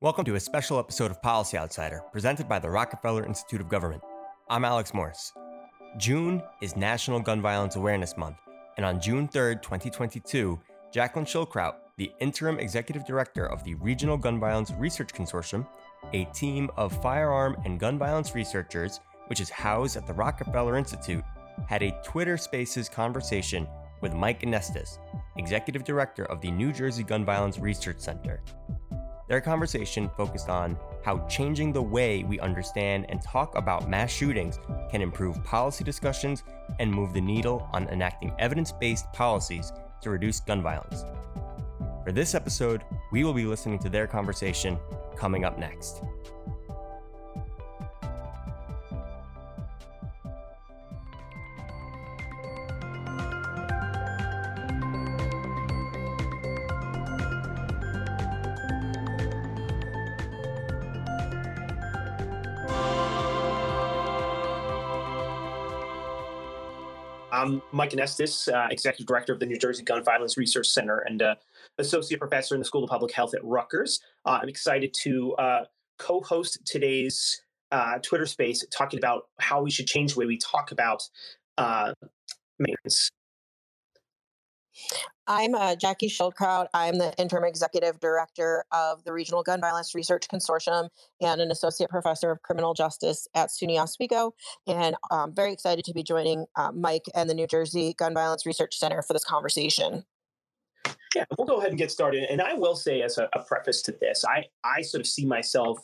Welcome to a special episode of Policy Outsider, presented by the Rockefeller Institute of Government. I'm Alex Morris. June is National Gun Violence Awareness Month, and on June 3rd, 2022, Jacqueline Schildkraut, the interim executive director of the Regional Gun Violence Research Consortium, a team of firearm and gun violence researchers, which is housed at the Rockefeller Institute, had a Twitter Spaces conversation with Mike Anestis, executive director of the New Jersey Gun Violence Research Center. Their conversation focused on how changing the way we understand and talk about mass shootings can improve policy discussions and move the needle on enacting evidence based policies to reduce gun violence. For this episode, we will be listening to their conversation coming up next. Mike Anestis, uh, Executive Director of the New Jersey Gun Violence Research Center and uh, Associate Professor in the School of Public Health at Rutgers. Uh, I'm excited to uh, co host today's uh, Twitter space talking about how we should change the way we talk about uh, maintenance. I'm uh, Jackie Schildkraut. I'm the interim executive director of the Regional Gun Violence Research Consortium and an associate professor of criminal justice at SUNY Oswego. And I'm um, very excited to be joining uh, Mike and the New Jersey Gun Violence Research Center for this conversation. Yeah, we'll go ahead and get started. And I will say, as a, a preface to this, I, I sort of see myself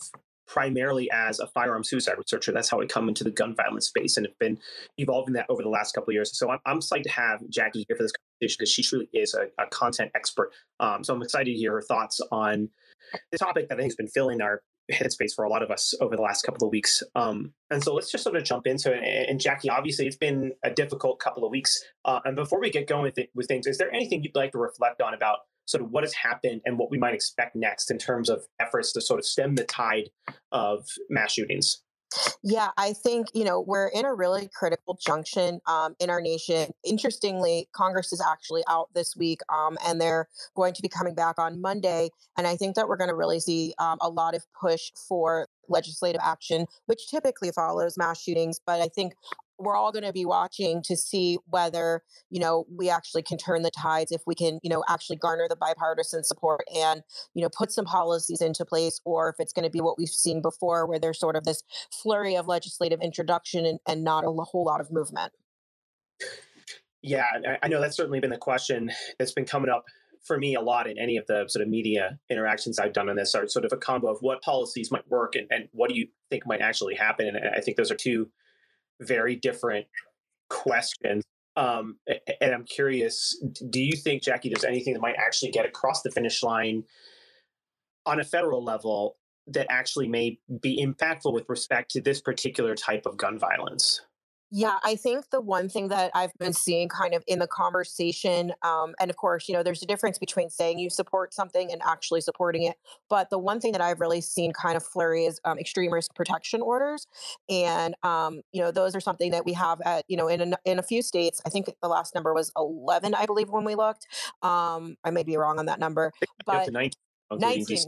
primarily as a firearm suicide researcher. That's how I come into the gun violence space and have been evolving that over the last couple of years. So I'm, I'm excited to have Jackie here for this conversation because she truly is a, a content expert. Um, so I'm excited to hear her thoughts on the topic that I think has been filling our headspace for a lot of us over the last couple of weeks. Um, and so let's just sort of jump into it. And Jackie, obviously, it's been a difficult couple of weeks. Uh, and before we get going with, it, with things, is there anything you'd like to reflect on about sort of what has happened and what we might expect next in terms of efforts to sort of stem the tide of mass shootings? Yeah, I think, you know, we're in a really critical junction um, in our nation. Interestingly, Congress is actually out this week um, and they're going to be coming back on Monday. And I think that we're going to really see um, a lot of push for legislative action, which typically follows mass shootings. But I think we're all going to be watching to see whether you know we actually can turn the tides if we can you know actually garner the bipartisan support and you know put some policies into place or if it's going to be what we've seen before where there's sort of this flurry of legislative introduction and, and not a whole lot of movement yeah i know that's certainly been the question that's been coming up for me a lot in any of the sort of media interactions I've done on this are sort of a combo of what policies might work and, and what do you think might actually happen. And I think those are two very different questions. Um, and I'm curious, do you think, Jackie, does anything that might actually get across the finish line on a federal level that actually may be impactful with respect to this particular type of gun violence? Yeah, I think the one thing that I've been seeing kind of in the conversation, um, and of course, you know, there's a difference between saying you support something and actually supporting it. But the one thing that I've really seen kind of flurry is um, extreme risk protection orders, and um, you know, those are something that we have at you know in a, in a few states. I think the last number was 11, I believe, when we looked. Um, I may be wrong on that number, but 19, 19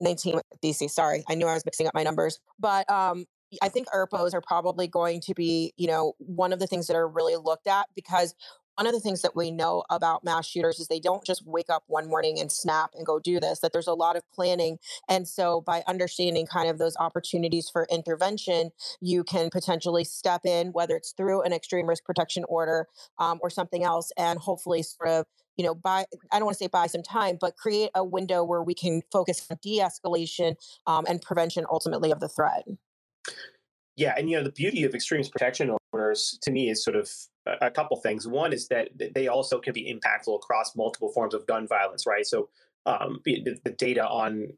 19 DC. Sorry, I knew I was mixing up my numbers, but um, I think ERPOs are probably going to be, you know, one of the things that are really looked at because one of the things that we know about mass shooters is they don't just wake up one morning and snap and go do this, that there's a lot of planning. And so by understanding kind of those opportunities for intervention, you can potentially step in, whether it's through an extreme risk protection order um, or something else, and hopefully sort of you know, buy, I don't want to say buy some time, but create a window where we can focus on de escalation um, and prevention ultimately of the threat. Yeah, and you know the beauty of extreme risk protection orders to me is sort of a couple things. One is that they also can be impactful across multiple forms of gun violence, right? So um, the, the, data on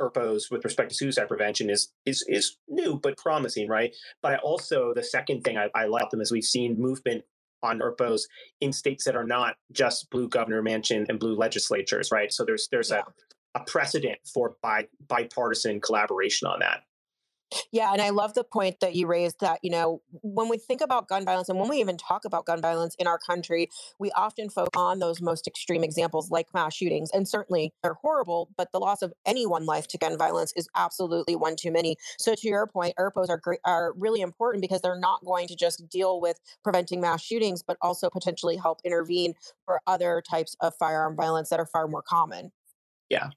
ERPOs with respect to suicide prevention is is is new but promising, right? But I also the second thing I, I like them is we've seen movement on ERPOs in states that are not just blue governor mansion and blue legislatures, right? So there's there's yeah. a, a precedent for bi, bipartisan collaboration on that. Yeah, and I love the point that you raised that, you know, when we think about gun violence and when we even talk about gun violence in our country, we often focus on those most extreme examples like mass shootings. And certainly they're horrible, but the loss of any one life to gun violence is absolutely one too many. So to your point, ERPOs are great, are really important because they're not going to just deal with preventing mass shootings, but also potentially help intervene for other types of firearm violence that are far more common. Yeah,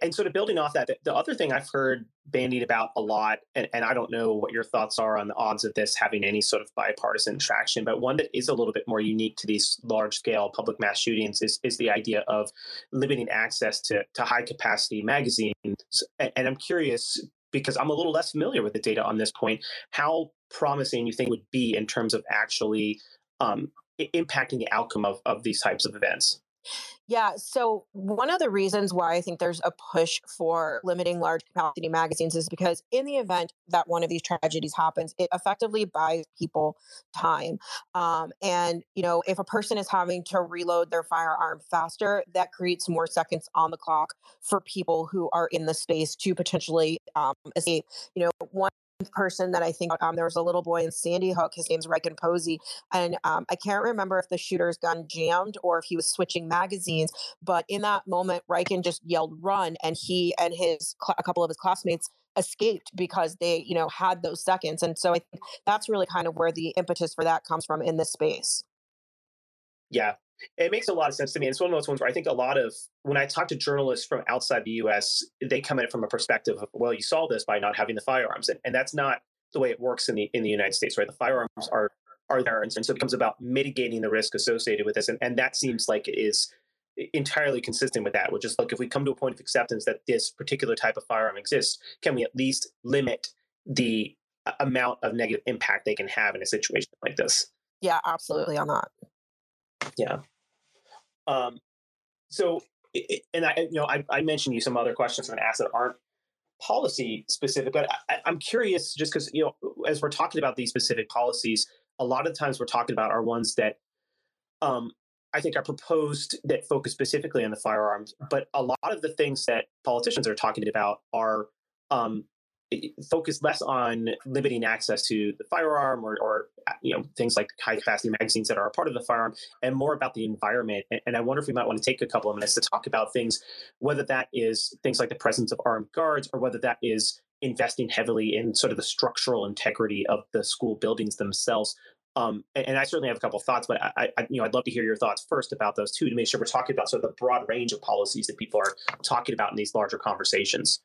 and sort of building off that, the other thing I've heard bandied about a lot, and, and I don't know what your thoughts are on the odds of this having any sort of bipartisan traction, but one that is a little bit more unique to these large scale public mass shootings is, is the idea of limiting access to, to high capacity magazines. And, I'm curious, because I'm a little less familiar with the data on this point, how promising you think would be in terms of actually um, impacting the outcome of, of these types of events? Yeah. So, one of the reasons why I think there's a push for limiting large capacity magazines is because, in the event that one of these tragedies happens, it effectively buys people time. Um, and, you know, if a person is having to reload their firearm faster, that creates more seconds on the clock for people who are in the space to potentially um, escape. You know, one person that I think um, there was a little boy in Sandy Hook. His name's Ryken Posey, and um, I can't remember if the shooter's gun jammed or if he was switching magazines. But in that moment, Ryken just yelled "run," and he and his a couple of his classmates escaped because they you know had those seconds. And so I think that's really kind of where the impetus for that comes from in this space. Yeah, it makes a lot of sense to me. And it's one of those ones where I think a lot of when I talk to journalists from outside the U.S., they come at it from a perspective of, well, you saw this by not having the firearms, and, and that's not the way it works in the in the United States, right? The firearms are are there, and so it becomes about mitigating the risk associated with this, and, and that seems like it is entirely consistent with that. Which is, look, if we come to a point of acceptance that this particular type of firearm exists, can we at least limit the uh, amount of negative impact they can have in a situation like this? Yeah, absolutely on that. Yeah. Um, so, and I, you know, I, I mentioned you some other questions I'm going to ask that aren't policy specific, but I, am curious just because, you know, as we're talking about these specific policies, a lot of times we're talking about are ones that um, I think are proposed that focus specifically on the firearms, but a lot of the things that politicians are talking about are um, focus less on limiting access to the firearm or, or, you know things like high capacity magazines that are a part of the firearm and more about the environment and, and, i wonder if we might want to take a couple of minutes to talk about things whether that is things like the presence of armed guards or whether that is investing heavily in sort of the structural integrity of the school buildings themselves um, and, and, I certainly have a couple thoughts, but I, I, you know, I'd love to hear your thoughts first about those two to make sure we're talking about sort of the broad range of policies that people are talking about in these larger conversations.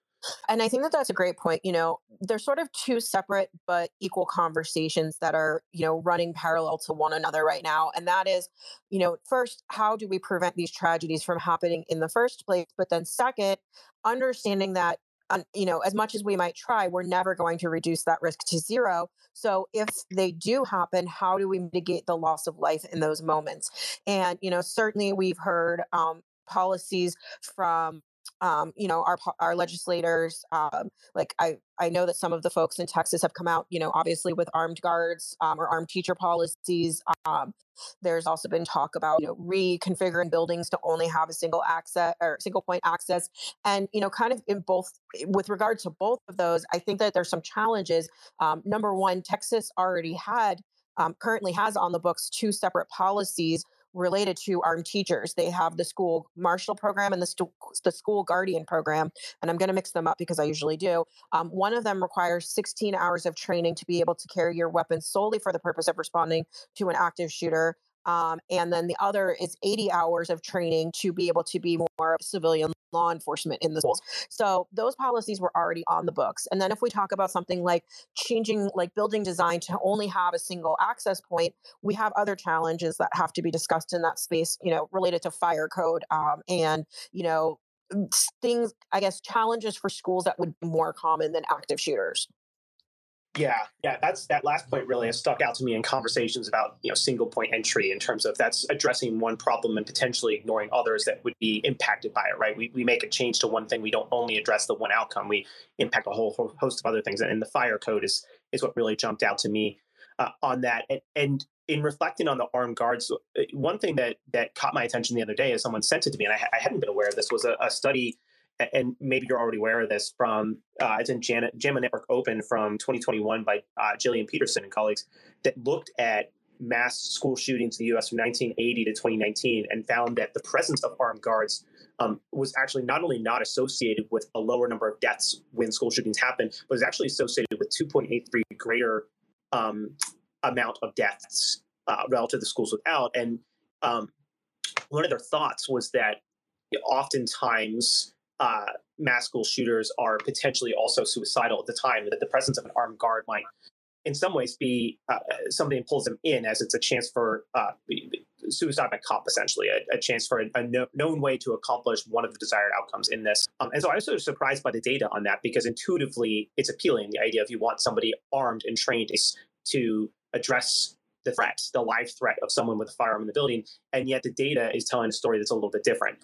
And I think that that's a great point. You know, they're sort of two separate but equal conversations that are, you know, running parallel to one another right now. And that is, you know, first, how do we prevent these tragedies from happening in the first place? But then, second, understanding that um, you know, as much as we might try, we're never going to reduce that risk to zero. So if they do happen, how do we mitigate the loss of life in those moments? And, you know, certainly we've heard um, policies from um, you know, our our legislators, um, like I I know that some of the folks in Texas have come out, you know, obviously with armed guards um, or armed teacher policies. Um, there's also been talk about you know reconfiguring buildings to only have a single access or single point access, and you know, kind of in both with regard to both of those, I think that there's some challenges. Um, number one, Texas already had um, currently has on the books two separate policies related to armed teachers. They have the school marshal program and the, the school guardian program. And I'm going to mix them up because I usually do. Um, one of them requires 16 hours of training to be able to carry your weapon solely for the purpose of responding to an active shooter. Um, and then the other is 80 hours of training to be able to be more civilian law enforcement in the schools. So those policies were already on the books. And then if we talk about something like changing like building design to only have a single access point, we have other challenges that have to be discussed in that space, you know, related to fire code um, and, you know, things, I guess, challenges for schools that would be more common than active shooters. Yeah, yeah, that's that last point really has stuck out to me in conversations about you know single point entry in terms of that's addressing one problem and potentially ignoring others that would be impacted by it. Right? We we make a change to one thing, we don't only address the one outcome, we impact a whole host of other things. And the fire code is is what really jumped out to me uh, on that. And, and in reflecting on the armed guards, uh, one thing that that caught my attention the other day, is someone sent it to me, and I, I hadn't been aware of this, was a, a study and maybe you're already aware of this from uh, it's in JAMA, JAMA Network Open from 2021 by uh, Jillian Peterson and colleagues that looked at mass school shootings in the U.S. from 1980 to 2019 and found that the presence of armed guards um, was actually not only not associated with a lower number of deaths when school shootings happen, but was actually associated with 2.83 greater um, amount of deaths uh, relative to schools without. And um, one of their thoughts was that oftentimes uh, mass school shooters are potentially also suicidal at the time, that the presence of an armed guard might in some ways be uh, something that pulls them in as it's a chance for uh, suicide by cop, essentially, a, a chance for a, a no, known way to accomplish one of the desired outcomes in this. Um, and so I was sort of surprised by the data on that because intuitively it's appealing. The idea of you want somebody armed and trained to address the threat, the live threat of someone with a firearm in the building, and yet the data is telling a story that's a little bit different.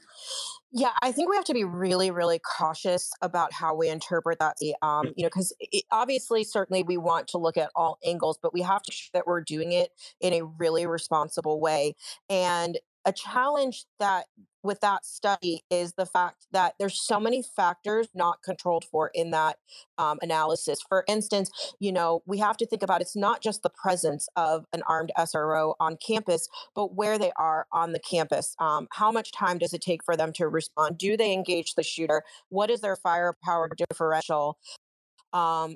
Yeah, I think we have to be really, really cautious about how we interpret that. Um, mm. you know, because obviously, certainly, we want to look at all angles, but we have to show that we're doing it in a really responsible way. And a challenge that with that study is the fact that there's so many factors not controlled for in that um, analysis. For instance, you know, we have to think about it's not just the presence of an armed SRO on campus, but where they are on the campus. Um, how much time does it take for them to respond? Do they engage the shooter? What is their firepower differential? Um,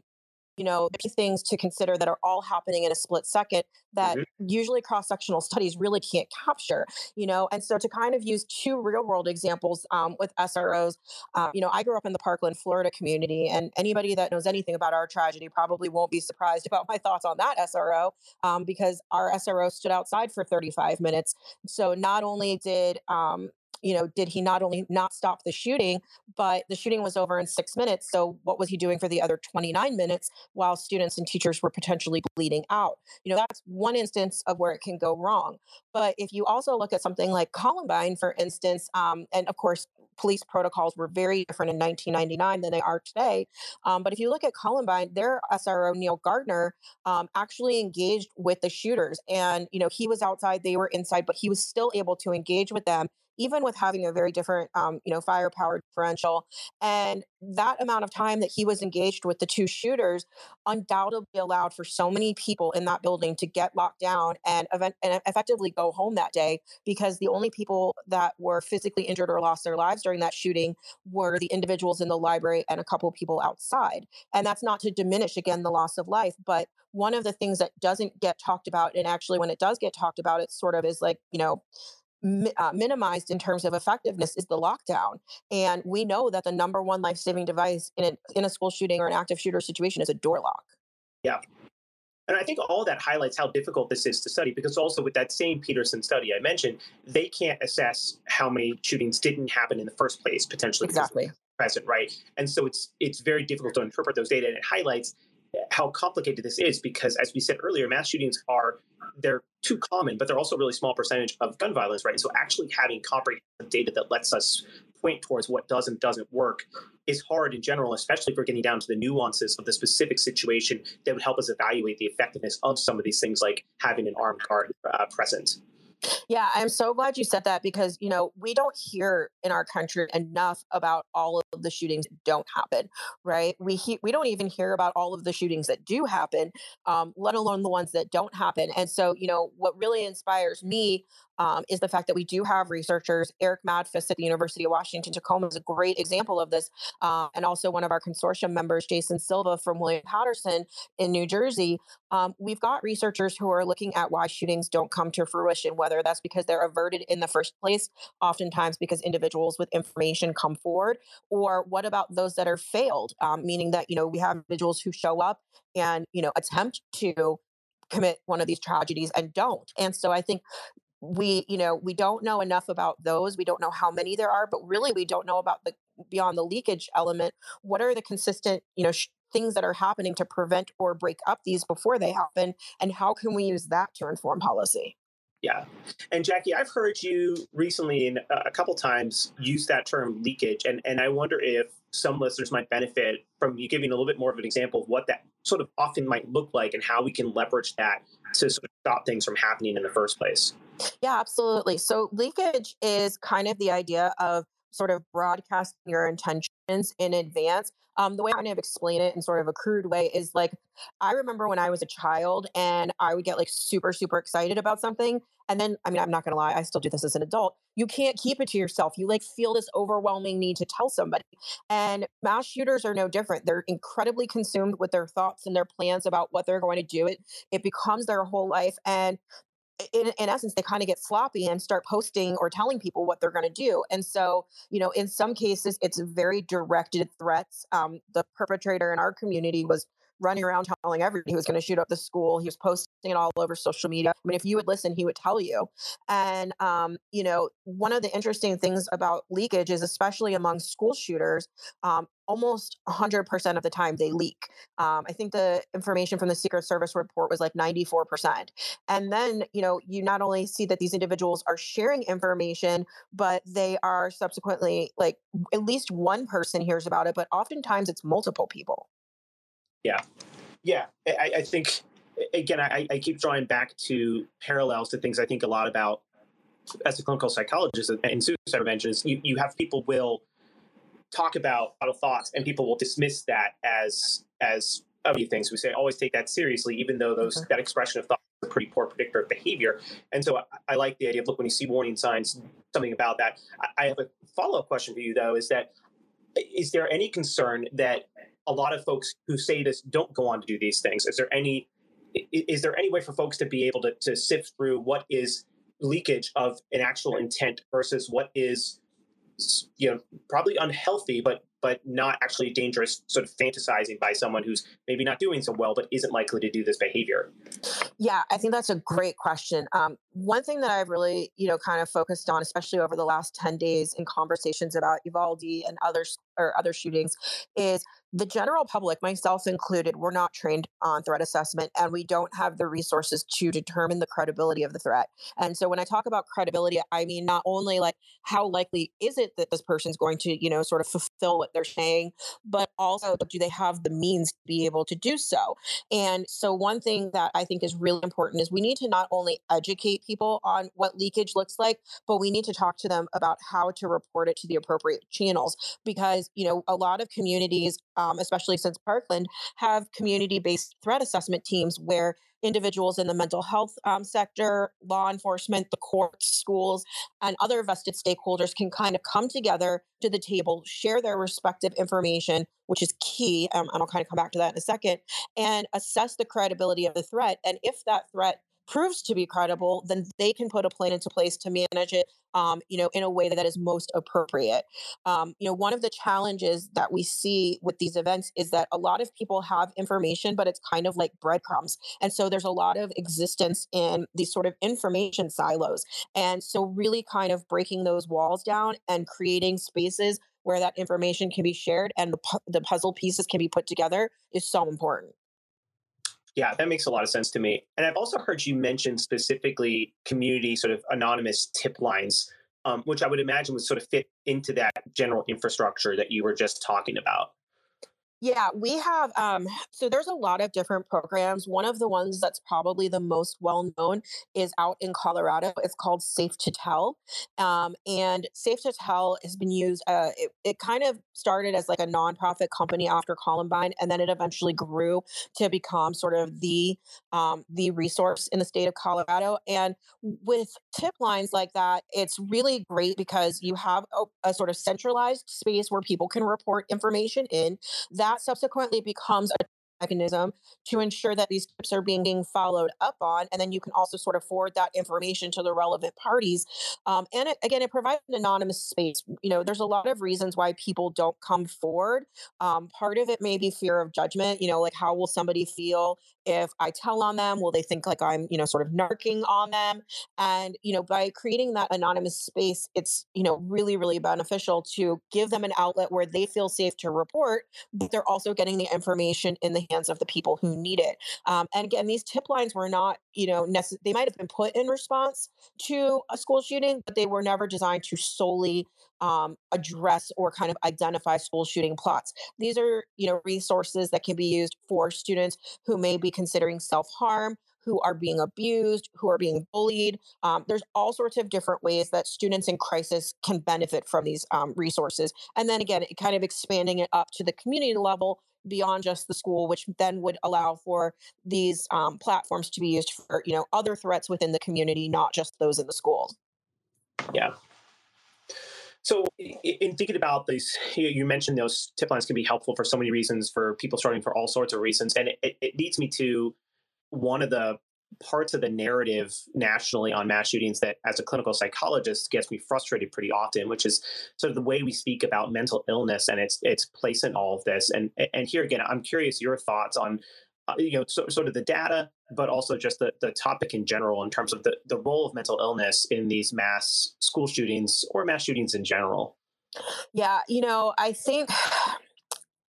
you know things to consider that are all happening in a split second that mm-hmm. usually cross-sectional studies really can't capture you know and so to kind of use two real world examples um, with sros uh, you know i grew up in the parkland florida community and anybody that knows anything about our tragedy probably won't be surprised about my thoughts on that sro um, because our sro stood outside for 35 minutes so not only did um, you know, did he not only not stop the shooting, but the shooting was over in six minutes. So what was he doing for the other 29 minutes while students and teachers were potentially bleeding out? You know, that's one instance of where it can go wrong. But if you also look at something like Columbine, for instance, um, and of course, police protocols were very different in 1999 than they are today. Um, but if you look at Columbine, their SRO Neil Gardner um, actually engaged with the shooters, and you know he was outside, they were inside, but he was still able to engage with them even with having a very different, um, you know, firepower differential. And that amount of time that he was engaged with the two shooters undoubtedly allowed for so many people in that building to get locked down and, event- and effectively go home that day because the only people that were physically injured or lost their lives during that shooting were the individuals in the library and a couple of people outside. And that's not to diminish, again, the loss of life, but one of the things that doesn't get talked about, and actually when it does get talked about, it sort of is like, you know, uh, minimized in terms of effectiveness is the lockdown. And we know that the number one life saving device in a, in a school shooting or an active shooter situation is a door lock. Yeah. And I think all that highlights how difficult this is to study because also with that same Peterson study I mentioned, they can't assess how many shootings didn't happen in the first place, potentially. Exactly. Present, right? And so it's it's very difficult to interpret those data, and it highlights how complicated this is because, as we said earlier, mass shootings are they're too common, but they're also a really small percentage of gun violence, right? So actually having comprehensive data that lets us point towards what does and doesn't work is hard in general, especially if we're getting down to the nuances of the specific situation that would help us evaluate the effectiveness of some of these things, like having an armed guard uh, present. Yeah, I'm so glad you said that because, you know, we don't hear in our country enough about all of the shootings that don't happen, right? We he- we don't even hear about all of the shootings that do happen, um, let alone the ones that don't happen. And so, you know, what really inspires me um, is the fact that we do have researchers. Eric Madfis at the University of Washington Tacoma is a great example of this, uh, and also one of our consortium members, Jason Silva from William Paterson in New Jersey. Um, we've got researchers who are looking at why shootings don't come to fruition, whether that's because they're averted in the first place, oftentimes because individuals with information come forward, or what about those that are failed, um, meaning that you know we have individuals who show up and you know attempt to commit one of these tragedies and don't. And so I think we you know we don't know enough about those we don't know how many there are but really we don't know about the beyond the leakage element what are the consistent you know sh- things that are happening to prevent or break up these before they happen and how can we use that to inform policy yeah and jackie i've heard you recently in uh, a couple times use that term leakage and and i wonder if some listeners might benefit from you giving a little bit more of an example of what that sort of often might look like and how we can leverage that to sort of stop things from happening in the first place yeah, absolutely. So leakage is kind of the idea of sort of broadcasting your intentions in advance. Um, the way I kind of explain it in sort of a crude way is like, I remember when I was a child and I would get like super, super excited about something. And then, I mean, I'm not going to lie, I still do this as an adult. You can't keep it to yourself. You like feel this overwhelming need to tell somebody. And mass shooters are no different. They're incredibly consumed with their thoughts and their plans about what they're going to do. It, it becomes their whole life. And in, in essence, they kind of get sloppy and start posting or telling people what they're going to do. And so, you know, in some cases, it's very directed threats. Um, the perpetrator in our community was running around telling everybody he was going to shoot up the school. He was posting it all over social media. I mean, if you would listen, he would tell you. And, um, you know, one of the interesting things about leakage is, especially among school shooters, um, almost 100% of the time they leak. Um, I think the information from the Secret Service report was like 94%. And then, you know, you not only see that these individuals are sharing information, but they are subsequently like at least one person hears about it, but oftentimes it's multiple people. Yeah. Yeah. I, I think, again, I, I, keep drawing back to parallels to things I think a lot about as a clinical psychologist and suicide prevention is you, you have people will talk about a lot of thoughts and people will dismiss that as as other things. We say always take that seriously, even though those mm-hmm. that expression of thought is a pretty poor predictor of behavior. And so I, I, like the idea of look when you see warning signs, something about that. I, I have a follow up question for you though, is that is there any concern that a lot of folks who say this don't go on to do these things? Is there any is there any way for folks to be able to, to sift through what is leakage of an actual intent versus what is you know probably unhealthy but but not actually dangerous sort of fantasizing by someone who's maybe not doing so well but isn't likely to do this behavior yeah i think that's a great question um, one thing that i've really you know kind of focused on especially over the last 10 days in conversations about uvalde and others or other shootings is the general public, myself included, we're not trained on threat assessment and we don't have the resources to determine the credibility of the threat. And so when I talk about credibility, I mean not only like how likely is it that this person's going to, you know, sort of fulfill what they're saying, but also do they have the means to be able to do so? And so one thing that I think is really important is we need to not only educate people on what leakage looks like, but we need to talk to them about how to report it to the appropriate channels because, you know, a lot of communities um, especially since Parkland, have community based threat assessment teams where individuals in the mental health um, sector, law enforcement, the courts, schools, and other vested stakeholders can kind of come together to the table, share their respective information, which is key. Um, and I'll kind of come back to that in a second, and assess the credibility of the threat. And if that threat proves to be credible, then they can put a plan into place to manage it, um, you know, in a way that is most appropriate. Um, you know, one of the challenges that we see with these events is that a lot of people have information, but it's kind of like breadcrumbs, and so there's a lot of existence in these sort of information silos. And so, really, kind of breaking those walls down and creating spaces where that information can be shared and the, pu- the puzzle pieces can be put together is so important. Yeah, that makes a lot of sense to me. And I've also heard you mention specifically community sort of anonymous tip lines, um, which I would imagine would sort of fit into that general infrastructure that you were just talking about. Yeah, we have. Um, so there's a lot of different programs. One of the ones that's probably the most well known is out in Colorado. It's called Safe to Tell. Um, and Safe to Tell has been used, uh, it, it kind of started as like a nonprofit company after Columbine, and then it eventually grew to become sort of the um, the resource in the state of Colorado. And with tip lines like that, it's really great because you have a, a sort of centralized space where people can report information in that that subsequently becomes a mechanism to ensure that these tips are being followed up on. And then you can also sort of forward that information to the relevant parties. Um, and it, again, it provides an anonymous space. You know, there's a lot of reasons why people don't come forward. Um, part of it may be fear of judgment. You know, like how will somebody feel if I tell on them? Will they think like I'm, you know, sort of narking on them? And, you know, by creating that anonymous space, it's, you know, really, really beneficial to give them an outlet where they feel safe to report, but they're also getting the information in the hands of the people who need it. Um, and again, these tip lines were not, you know, necess- they might have been put in response to a school shooting, but they were never designed to solely um, address or kind of identify school shooting plots. These are, you know, resources that can be used for students who may be considering self harm, who are being abused, who are being bullied. Um, there's all sorts of different ways that students in crisis can benefit from these um, resources. And then again, kind of expanding it up to the community level beyond just the school, which then would allow for these um, platforms to be used for you know other threats within the community, not just those in the schools. Yeah. So, in thinking about these, you mentioned those tip lines can be helpful for so many reasons, for people starting for all sorts of reasons, and it, it leads me to one of the parts of the narrative nationally on mass shootings that as a clinical psychologist gets me frustrated pretty often which is sort of the way we speak about mental illness and its its place in all of this. And and here again i'm curious your thoughts on uh, you know so, sort of the data but also just the, the topic in general in terms of the, the role of mental illness in these mass school shootings or mass shootings in general. Yeah you know i think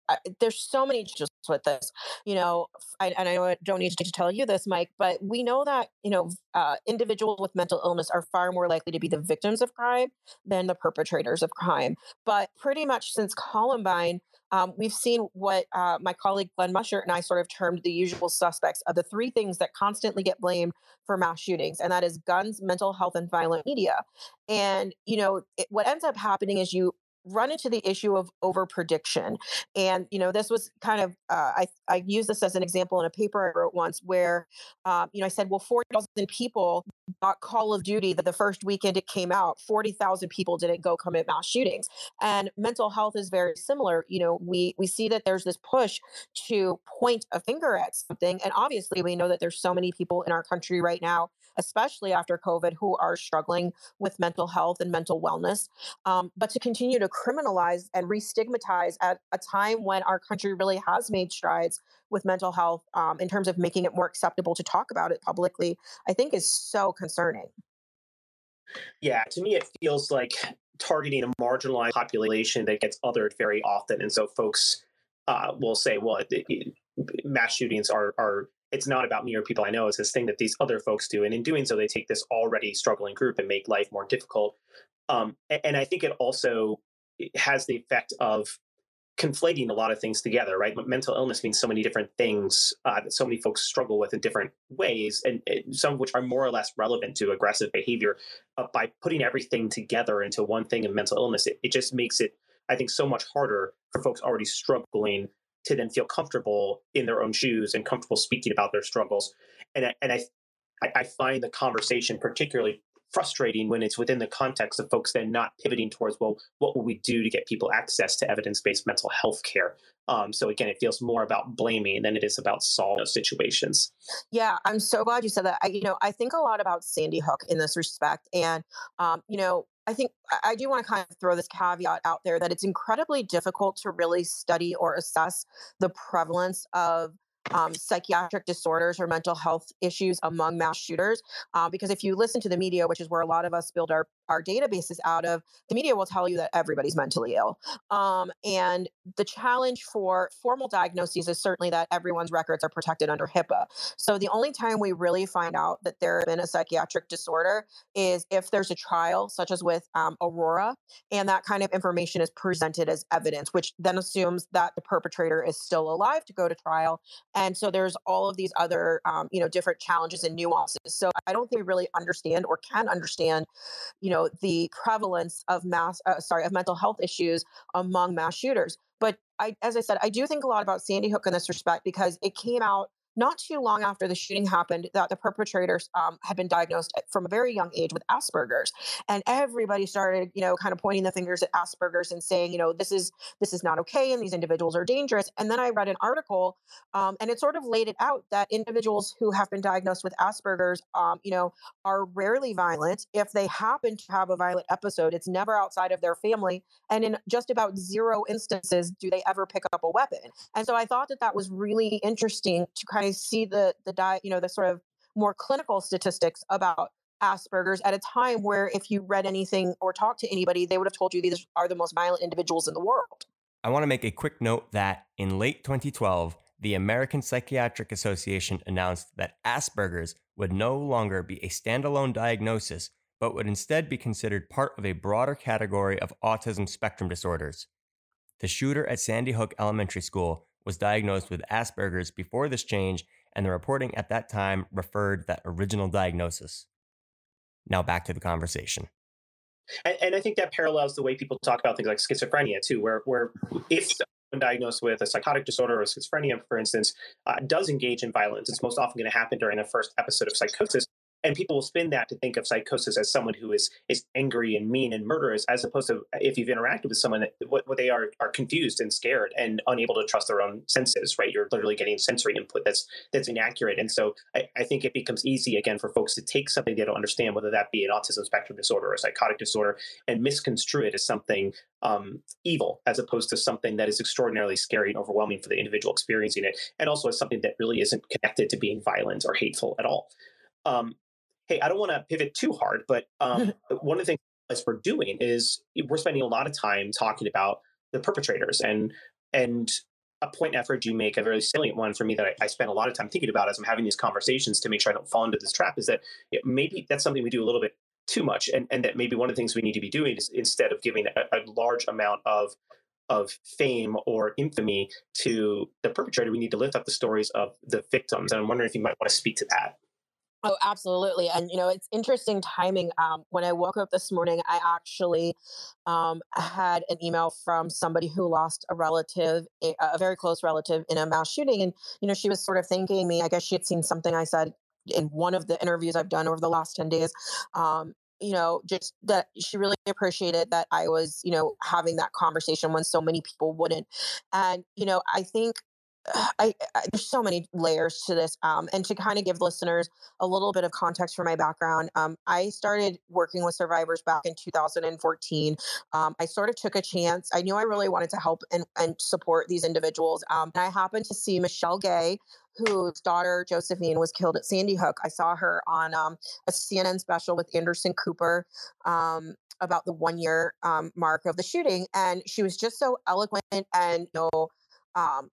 I, there's so many just with this, you know, I, and I don't need to tell you this, Mike, but we know that, you know, uh, individuals with mental illness are far more likely to be the victims of crime than the perpetrators of crime. But pretty much since Columbine, um, we've seen what uh, my colleague Glenn Muschert and I sort of termed the usual suspects of the three things that constantly get blamed for mass shootings, and that is guns, mental health, and violent media. And you know, it, what ends up happening is you run into the issue of over prediction and you know this was kind of uh, I, I use this as an example in a paper i wrote once where um, you know i said well 40000 people bought call of duty that the first weekend it came out 40000 people didn't go commit mass shootings. And mental health is very similar you know we we see that there's this push to point a finger at something and obviously we know that there's so many people in our country right now especially after COVID, who are struggling with mental health and mental wellness. Um, but to continue to criminalize and re stigmatize at a time when our country really has made strides with mental health um, in terms of making it more acceptable to talk about it publicly, I think is so concerning. Yeah, to me, it feels like targeting a marginalized population that gets othered very often. And so folks uh, will say, well, it, it, mass shootings are, are it's not about me or people I know. It's this thing that these other folks do. And in doing so, they take this already struggling group and make life more difficult. Um, and I think it also has the effect of conflating a lot of things together, right? Mental illness means so many different things uh, that so many folks struggle with in different ways, and, and, some of which are more or less relevant to aggressive behavior. Uh, by putting everything together into one thing of mental illness, it, it just makes it, I think, so much harder for folks already struggling to then feel comfortable in their own shoes and comfortable speaking about their struggles. And I, and I, I find the conversation particularly frustrating when it's within the context of folks then not pivoting towards well what will we do to get people access to evidence-based mental health care? Um, so again it feels more about blaming than it is about solving situations. Yeah i'm so glad you said that. I, you know i think a lot about sandy hook in this respect. And um, you know I think I do want to kind of throw this caveat out there that it's incredibly difficult to really study or assess the prevalence of um, psychiatric disorders or mental health issues among mass shooters. Uh, because if you listen to the media, which is where a lot of us build our, our databases out of, the media will tell you that everybody's mentally ill. Um, and the challenge for formal diagnoses is certainly that everyone's records are protected under HIPAA. So the only time we really find out that there has been a psychiatric disorder is if there's a trial, such as with um, Aurora, and that kind of information is presented as evidence, which then assumes that the perpetrator is still alive to go to trial and so there's all of these other um, you know different challenges and nuances so i don't think we really understand or can understand you know the prevalence of mass uh, sorry of mental health issues among mass shooters. But I, as I said, I do think a lot about Sandy Hook in this respect because it came out not too long after the shooting happened that the perpetrators um, had been diagnosed from a very young age with asperger's. And everybody started you know kind of pointing the fingers at asperger's and saying you know this is this is not okay and these individuals are dangerous. And then i read an article um, and it sort of laid it out that individuals who have been diagnosed with asperger's um, you know are rarely violent. If they happen to have a violent episode it's never outside of their family. And in just about zero instances do they ever pick up a weapon. And so i thought that that was really interesting to kind of see the the diet, you know, the sort of more clinical statistics about Asperger's at a time where if you read anything or talked to anybody, they would have told you these are the most violent individuals in the world. I want to make a quick note that in late 2012, the American Psychiatric Association announced that Asperger's would no longer be a standalone diagnosis, but would instead be considered part of a broader category of autism spectrum disorders. The shooter at Sandy Hook Elementary School was diagnosed with Asperger's before this change, and the reporting at that time referred that original diagnosis. Now back to the conversation. And, and, I think that parallels the way people talk about things like schizophrenia too, where where if someone diagnosed with a psychotic disorder or schizophrenia, for instance, uh, does engage in violence, it's most often going to happen during the first episode of psychosis and people will spin that to think of psychosis as someone who is is angry and mean and murderous as opposed to if you've interacted with someone what, what they are are confused and scared and unable to trust their own senses right? You're literally getting sensory input that's that's inaccurate. And so I, I think it becomes easy again for folks to take something they don't understand whether that be an autism spectrum disorder or a psychotic disorder and misconstrue it as something um, evil as opposed to something that is extraordinarily scary and overwhelming for the individual experiencing it and also as something that really isn't connected to being violent or hateful at all. Um, hey, I don't want to pivot too hard, but um, one of the things as we're doing is we're spending a lot of time talking about the perpetrators and and a point effort you make, a very salient one for me that I, I spend a lot of time thinking about as I'm having these conversations to make sure I don't fall into this trap is that maybe that's something we do a little bit too much, and, and that maybe one of the things we need to be doing is instead of giving a, a large amount of of fame or infamy to the perpetrator, we need to lift up the stories of the victims. And I'm wondering if you might want to speak to that. Oh, absolutely. And, you know, it's interesting timing. Um, when I woke up this morning, I actually um, had an email from somebody who lost a relative, a, a, very close relative in a mass shooting. And, you know, she was sort of thanking me. I guess she had seen something I said in one of the interviews I've done over the last 10 days. Um, you know, just that she really appreciated that I was, you know, having that conversation when so many people wouldn't. And, you know, I think I, I, there's so many layers to this um, and to kind of give listeners a little bit of context for my background um, i started working with survivors back in 2014 um, i sort of took a chance i knew i really wanted to help and, and support these individuals um, and i happened to see michelle gay whose daughter josephine was killed at sandy hook i saw her on um, a cnn special with anderson cooper um, about the one year mark of the shooting and she was just so eloquent and you know um,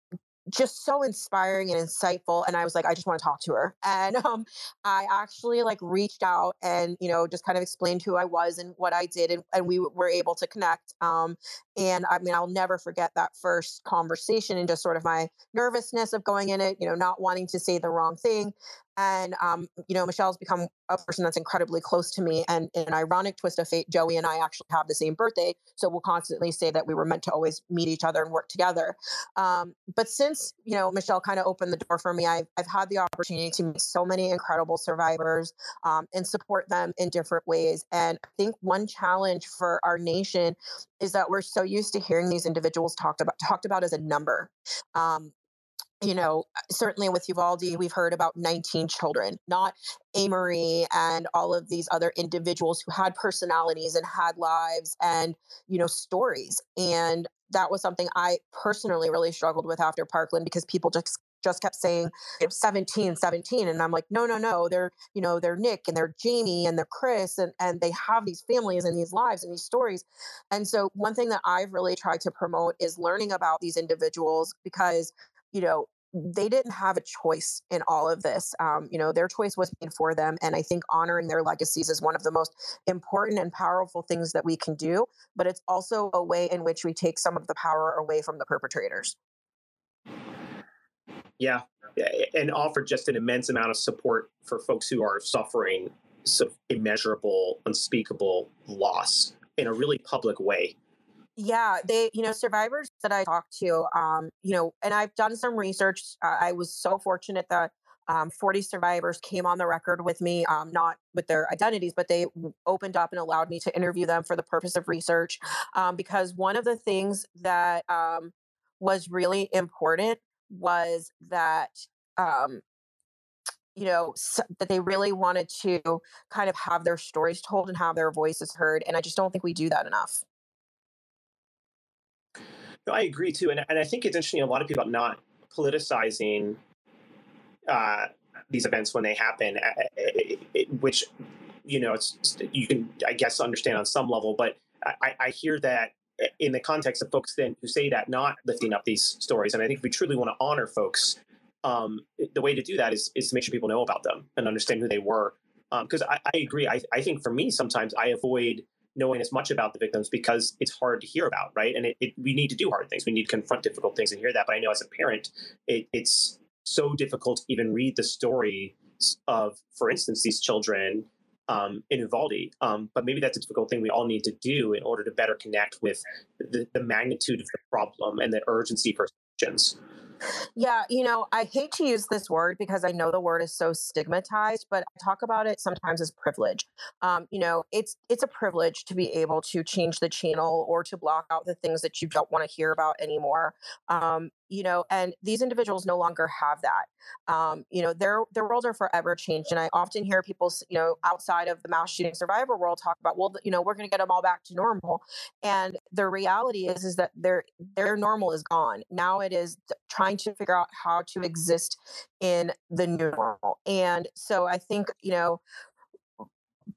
just so inspiring and insightful and i was like i just want to talk to her. And um, i actually like reached out and you know just kind of explained who i was and what i did and, and we were able to connect um, and i mean i'll never forget that first conversation and just sort of my nervousness of going in it you know not wanting to say the wrong thing and um, you know michelle's become a person that's incredibly close to me and in an ironic twist of fate joey and i actually have the same birthday so we'll constantly say that we were meant to always meet each other and work together. Um, but since you know michelle kind of opened the door for me I've, I've had the opportunity to meet so many incredible survivors um, and support them in different ways and i think one challenge for our nation is that we're so used to hearing these individuals talked about talked about as a number. Um, you know, uh, certainly with Uvalde, we've heard about 19 children, not Amerie and all of these other individuals who had personalities and had lives and, you know, stories. And that was something I personally really struggled with after Parkland because people just just kept saying you know, 17 17 and i'm like no no no they're you know they're nick and they're jamie and they're chris and and they have these families and these lives and these stories and so one thing that i've really tried to promote is learning about these individuals because you know they didn't have a choice in all of this. Um, you know, their choice was made for them. And I think honoring their legacies is one of the most important and powerful things that we can do. But it's also a way in which we take some of the power away from the perpetrators. Yeah. And offer just an immense amount of support for folks who are suffering some immeasurable, unspeakable loss in a really public way yeah they you know survivors that i talked to um you know and i've done some research uh, i was so fortunate that um, 40 survivors came on the record with me um, not with their identities but they opened up and allowed me to interview them for the purpose of research um, because one of the things that um, was really important was that um, you know that they really wanted to kind of have their stories told and have their voices heard and i just don't think we do that enough no, I agree too, and and I think it's interesting. A lot of people not politicizing uh, these events when they happen, which you know it's you can I guess understand on some level, but I, I hear that in the context of folks then who say that not lifting up these stories, and I think if we truly want to honor folks, um, the way to do that is is to make sure people know about them and understand who they were. Because um, I, I agree, I, I think for me sometimes I avoid knowing as much about the victims because it's hard to hear about, right? And it, it, we need to do hard things. We need to confront difficult things and hear that. But I know as a parent, it, it's so difficult to even read the story of, for instance, these children um, in Uvalde. Um, but maybe that's a difficult thing we all need to do in order to better connect with the, the magnitude of the problem and the urgency for solutions. Yeah, you know, I hate to use this word because I know the word is so stigmatized, but I talk about it sometimes as privilege. Um, you know, it's it's a privilege to be able to change the channel or to block out the things that you don't want to hear about anymore. Um, you know, and these individuals no longer have that. Um, you know, their their worlds are forever changed, and I often hear people, you know, outside of the mass shooting survivor world talk about, well, you know, we're going to get them all back to normal, and the reality is is that their their normal is gone. Now it is trying to figure out how to exist in the new normal, and so I think you know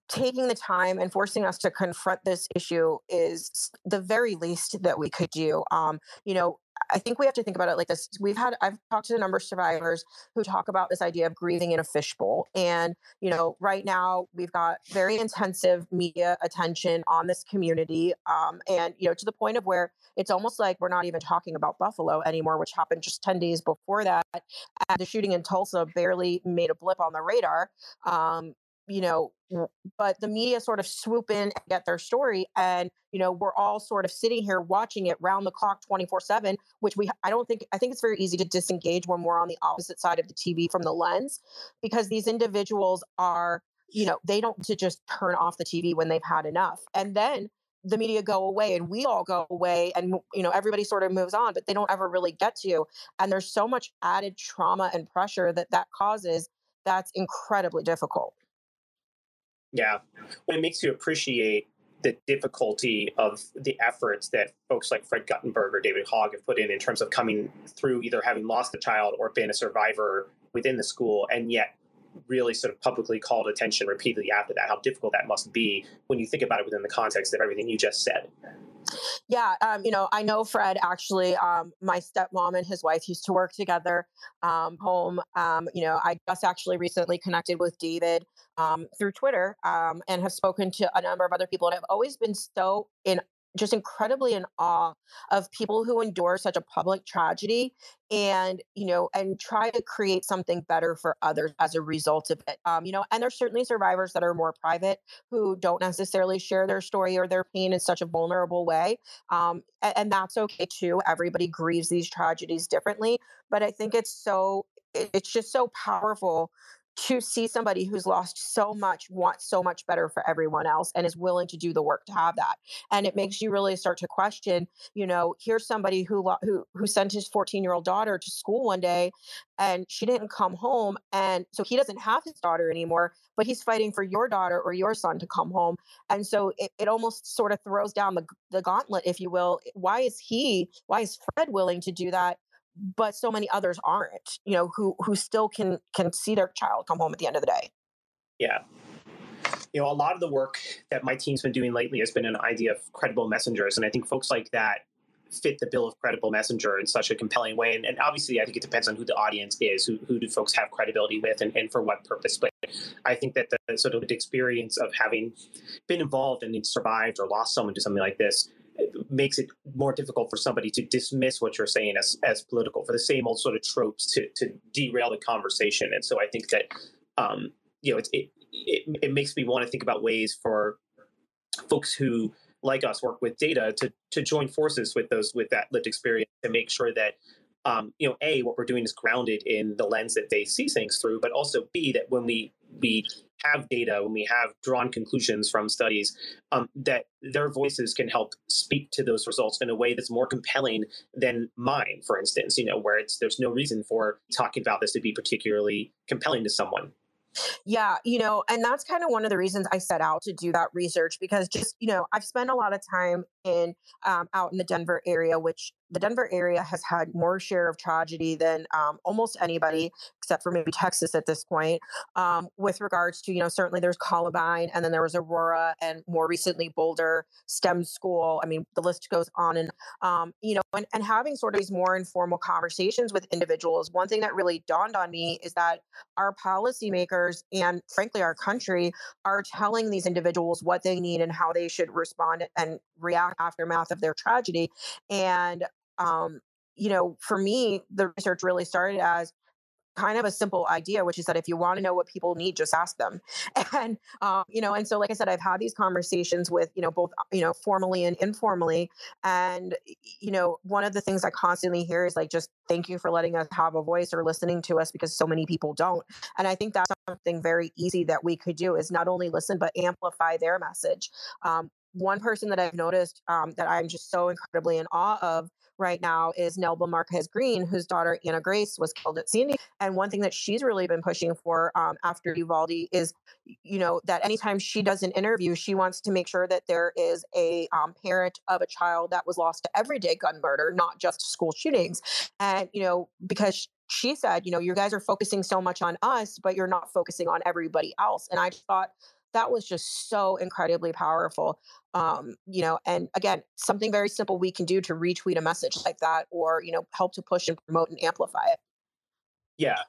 taking the time and forcing us to confront this issue is the very least that we could do. Um, you know, I think we have to think about it like this. We've had I've talked to a number of survivors who talk about this idea of grieving in a fishbowl. And, you know, right now we've got very intensive media attention on this community. Um, and, you know, to the point of where it's almost like we're not even talking about Buffalo anymore, which happened just 10 days before that. And the shooting in Tulsa barely made a blip on the radar. Um, you know, but the media sort of swoop in and get their story. And, you know, we're all sort of sitting here watching it round the clock 24 7, which we, I don't think, I think it's very easy to disengage when we're on the opposite side of the TV from the lens because these individuals are, you know, they don't to just turn off the TV when they've had enough. And then the media go away and we all go away and you know everybody sort of moves on but they don't ever really get to you and there's so much added trauma and pressure that that causes that's incredibly difficult yeah. Well, it makes you appreciate the difficulty of the efforts that folks like Fred Guttenberg or David Hogg have put in in terms of coming through either having lost a child or been a survivor within the school and yet really sort of publicly called attention repeatedly after that how difficult that must be when you think about it within the context of everything you just said yeah, um, you know, I know Fred actually. Um, my stepmom and his wife used to work together um, home. Um, you know, I just actually recently connected with David um, through Twitter um, and have spoken to a number of other people, and I've always been so in just incredibly in awe of people who endure such a public tragedy and you know and try to create something better for others as a result of it um, you know and there's certainly survivors that are more private who don't necessarily share their story or their pain in such a vulnerable way um, and, and that's okay too everybody grieves these tragedies differently but i think it's so it's just so powerful to see somebody who's lost so much wants so much better for everyone else and is willing to do the work to have that. And it makes you really start to question you know here's somebody who who who sent his 14 year old daughter to school one day and she didn't come home and so he doesn't have his daughter anymore but he's fighting for your daughter or your son to come home. And so it, it almost sort of throws down the, the gauntlet if you will. Why is he why is fred willing to do that but so many others aren't you know who who still can can see their child come home at the end of the day. Yeah. You know a lot of the work that my team's been doing lately has been an idea of credible messengers and i think folks like that fit the bill of credible messenger in such a compelling way and, and obviously i think it depends on who the audience is who, who do folks have credibility with and, and for what purpose but i think that the sort of experience of having been involved and survived or lost someone to something like this makes it more difficult for somebody to dismiss what you're saying as, as political for the same old sort of tropes to, to derail the conversation. And so I think that, um, you know, it, it, it, it makes me want to think about ways for folks who like us work with data to, to join forces with those, with that lived experience to make sure that um, you know, a what we're doing is grounded in the lens that they see things through, but also b that when we we have data, when we have drawn conclusions from studies, um, that their voices can help speak to those results in a way that's more compelling than mine, for instance. You know, where it's there's no reason for talking about this to be particularly compelling to someone. Yeah, you know, and that's kind of one of the reasons I set out to do that research because just, you know, I've spent a lot of time in um, out in the Denver area, which the Denver area has had more share of tragedy than um, almost anybody, except for maybe Texas at this point. Um, with regards to, you know, certainly there's Columbine, and then there was Aurora, and more recently Boulder STEM School. I mean, the list goes on, and um, you know, and, and having sort of these more informal conversations with individuals. One thing that really dawned on me is that our policymakers and, frankly, our country are telling these individuals what they need and how they should respond and react aftermath of their tragedy, and um, you know, for me, the research really started as kind of a simple idea, which is that if you want to know what people need, just ask them. And, um, you know, and so, like I said, I've had these conversations with, you know, both, you know, formally and informally. And, you know, one of the things I constantly hear is like, just thank you for letting us have a voice or listening to us because so many people don't. And I think that's something very easy that we could do is not only listen, but amplify their message. Um, one person that I've noticed um, that I'm just so incredibly in awe of right now is Nelba Márquez-Greene, whose daughter Ana Grace was killed at Sandy. And one thing that she's really been pushing for um, after Uvalde is, you know, that anytime she does an interview, she wants to make sure that there is a um, parent of a child that was lost to everyday gun murder, not just school shootings. And, you know, because she said, you know, you guys are focusing so much on us, but you're not focusing on everybody else. And I thought that was just so incredibly powerful um, you know and again something very simple we can do to retweet a message like that or you know help to push and promote and amplify it. Yeah.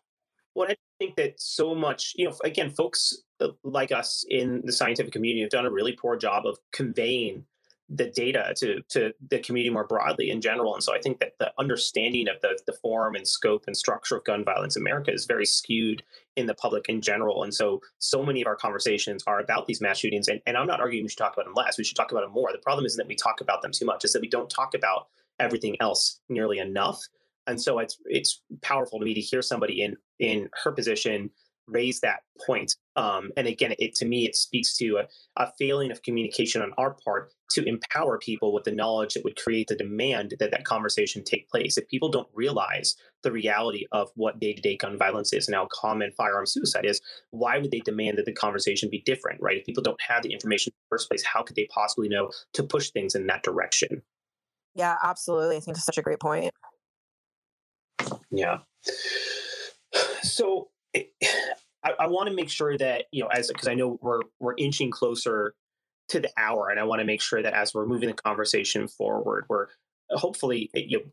Well i think that so much you know again folks uh, like us in the scientific community have done a really poor job of conveying the data to to the community more broadly in general. And so I think that the understanding of the the form and scope and structure of gun violence in America is very skewed in the public in general. And so so many of our conversations are about these mass shootings. And, and I'm not arguing we should talk about them less. We should talk about them more. The problem isn't that we talk about them too much, it's that we don't talk about everything else nearly enough. And so it's it's powerful to me to hear somebody in in her position raise that point. Um, and again, it to me, it speaks to a, a, failing of communication on our part to empower people with the knowledge that would create the demand that that conversation take place. If people don't realize the reality of what day-to-day gun violence is and how common firearm suicide is, why would they demand that the conversation be different, right? If people don't have the information in the first place, how could they possibly know to push things in that direction? Yeah, absolutely. I think that's such a great point. Yeah. So I, I want to make sure that you know, as because I know we're we're inching closer to the hour, and I want to make sure that as we're moving the conversation forward, we're hopefully eh, you know,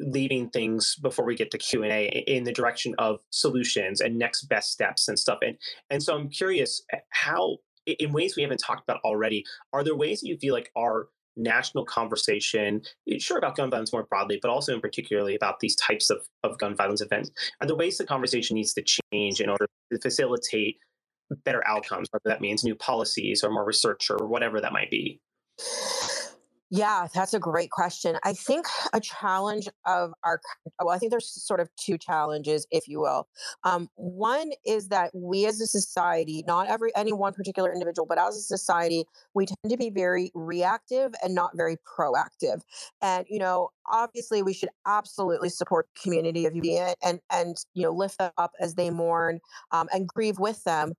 leading things before we get to q&a in the direction of solutions and next best steps and stuff and and so i'm curious eh, how in ways we haven't talked about already are there ways that you feel like are national conversation, eh, sure about gun violence more broadly, but also in particularly about these types of, of gun violence events, are the ways the conversation needs to change in order to facilitate better outcomes, whether that means new policies or more research or whatever that might be? Yeah, that's a great question. I think a challenge of our, well, I think there's sort of two challenges, if you will. Um, one is that we as a society, not every any one particular individual, but as a society, we tend to be very reactive and not very proactive. And you know, obviously, we should absolutely support the community of UV and and you know lift them up as they mourn um, and grieve with them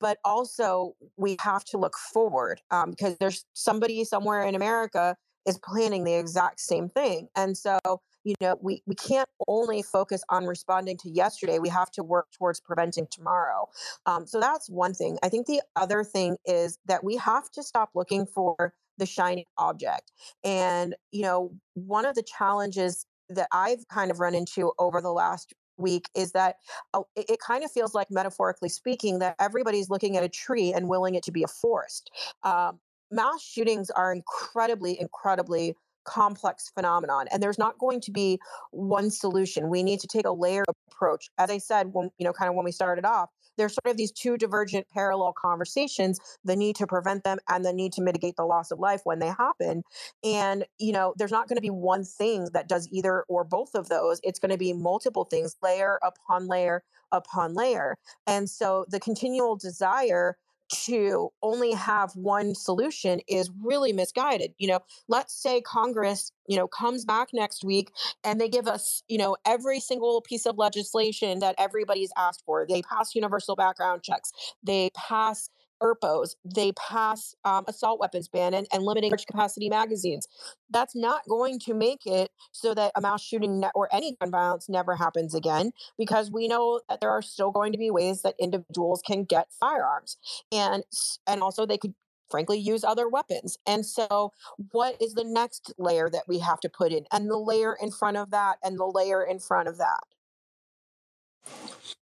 but also we have to look forward um, because there's somebody somewhere in America is planning the exact same thing. And so, you know, we, we can't only focus on responding to yesterday, we have to work towards preventing tomorrow. Um, so that's one thing. I think the other thing is that we have to stop looking for the shiny object. And, you know, one of the challenges that I've kind of run into over the last week is that uh, it, it, kind of feels like metaphorically speaking that everybody's looking at a tree and willing it to be a forest. Um, mass shootings are incredibly incredibly complex phenomenon and there's not going to be one solution. We need to take a layered approach. As i said when you know kind of when we started off there's sort of these two divergent parallel conversations the need to prevent them and the need to mitigate the loss of life when they happen. And you know there's not going to be one thing that does either or both of those. It's going to be multiple things layer upon layer upon layer. And so the continual desire to only have one solution is really misguided. You know, let's say Congress, you know, comes back next week and they give us, you know, every single piece of legislation that everybody's asked for. They pass universal background checks. They pass ERPOs, they pass um, assault weapons ban and, and limiting large capacity magazines. That's not going to make it so that a mass shooting or any gun violence never happens again, because we know that there are still going to be ways that individuals can get firearms, and and also they could frankly use other weapons. And so, what is the next layer that we have to put in, and the layer in front of that, and the layer in front of that?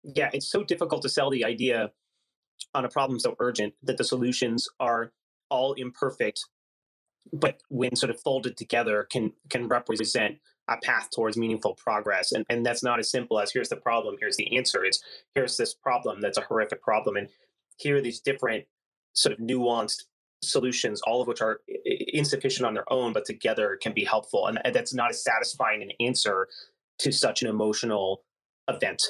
Yeah, it's so difficult to sell the idea on a problem so urgent that the solutions are all imperfect, but when sort of folded together, can can represent a path towards meaningful progress. And, and that's not as simple as here's the problem, here's the answer. It's here's this problem that's a horrific problem. And here are these different sort of nuanced solutions, all of which are insufficient on their own, but together can be helpful. And that's not as satisfying an answer to such an emotional event.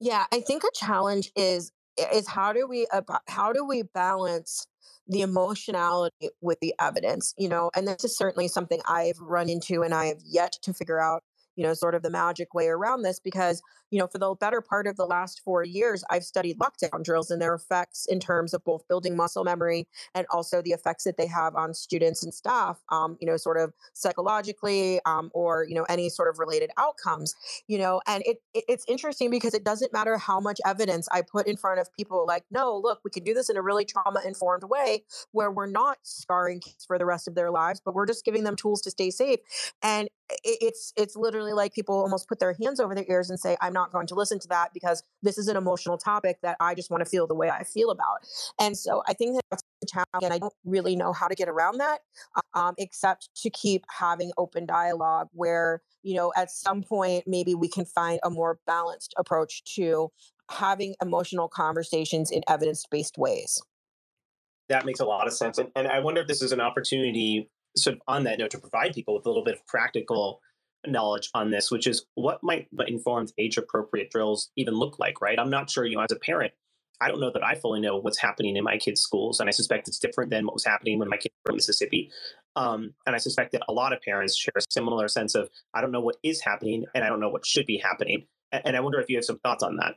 Yeah, I think a challenge is is how do we how do we balance the emotionality with the evidence you know? And this is certainly something i've run into and i have yet to figure out you know, sort of the magic way around this because, you know, for the better part of the last four years, I've studied lockdown drills and their effects in terms of both building muscle memory and also the effects that they have on students and staff, um, you know, sort of psychologically um, or, you know, any sort of related outcomes, you know, and it, it it's interesting because it doesn't matter how much evidence I put in front of people like, no, look, we can do this in a really trauma informed way where we're not scarring kids for the rest of their lives, but we're just giving them tools to stay safe. And it's it's literally like people almost put their hands over their ears and say i'm not going to listen to that because this is an emotional topic that i just want to feel the way i feel about. And so i think that that's a challenge and i don't really know how to get around that um, except to keep having open dialogue where you know at some point maybe we can find a more balanced approach to having emotional conversations in evidence-based ways. That makes a lot of sense and, and i wonder if this is an opportunity sort of on that note to provide people with a little bit of practical knowledge on this, which is what might informed age appropriate drills even look like, right? I'm not sure, you know, as a parent, I don't know that I fully know what's happening in my kids' schools, and I suspect it's different than what was happening when my kids were in Mississippi. Um, and I suspect that a lot of parents share a similar sense of I don't know what is happening, and I don't know what should be happening. And I wonder if you have some thoughts on that.